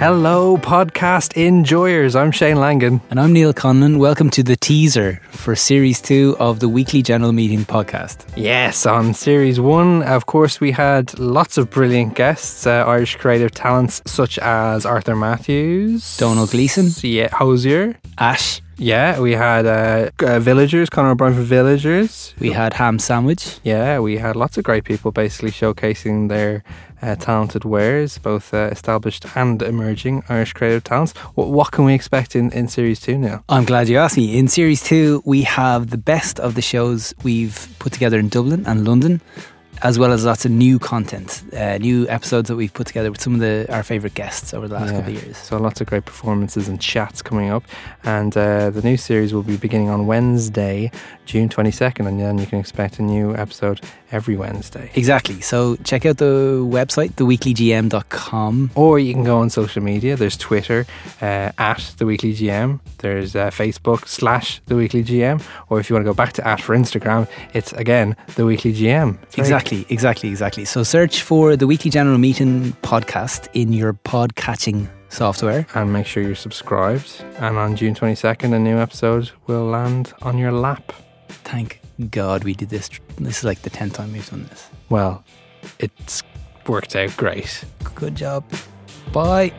Hello, podcast enjoyers. I'm Shane Langan. And I'm Neil Conlon. Welcome to the teaser for series two of the Weekly General Meeting podcast. Yes, on series one, of course, we had lots of brilliant guests, uh, Irish creative talents such as Arthur Matthews, Domhnall Gleeson, yeah, Hozier, Ash. Yeah, we had uh, uh, Villagers, Conor O'Brien from Villagers. We had Ham Sandwich. Yeah, we had lots of great people basically showcasing their uh, talented wares, both uh, established and emerging Irish creative talents. What, what can we expect in, in Series 2 now? I'm glad you asked me. In Series 2, we have the best of the shows we've put together in Dublin and London as well as lots of new content, uh, new episodes that we've put together with some of the our favourite guests over the last yeah. couple of years. So lots of great performances and chats coming up, and uh, the new series will be beginning on Wednesday, June twenty second, and then you can expect a new episode every Wednesday. Exactly. So check out the website, theweeklygm.com. Or you can go on social media. There's Twitter uh, at The Weekly GM. There's uh, Facebook slash The Weekly GM. Or if you want to go back to at for Instagram, it's again The Weekly GM. Exactly, exactly, exactly. So search for The Weekly General Meeting podcast in your pod catching software. And make sure you're subscribed. And on June 22nd, a new episode will land on your lap. Thank God we did this. This is like the 10th time we've done this. Well, it's worked out great. Good job. Bye.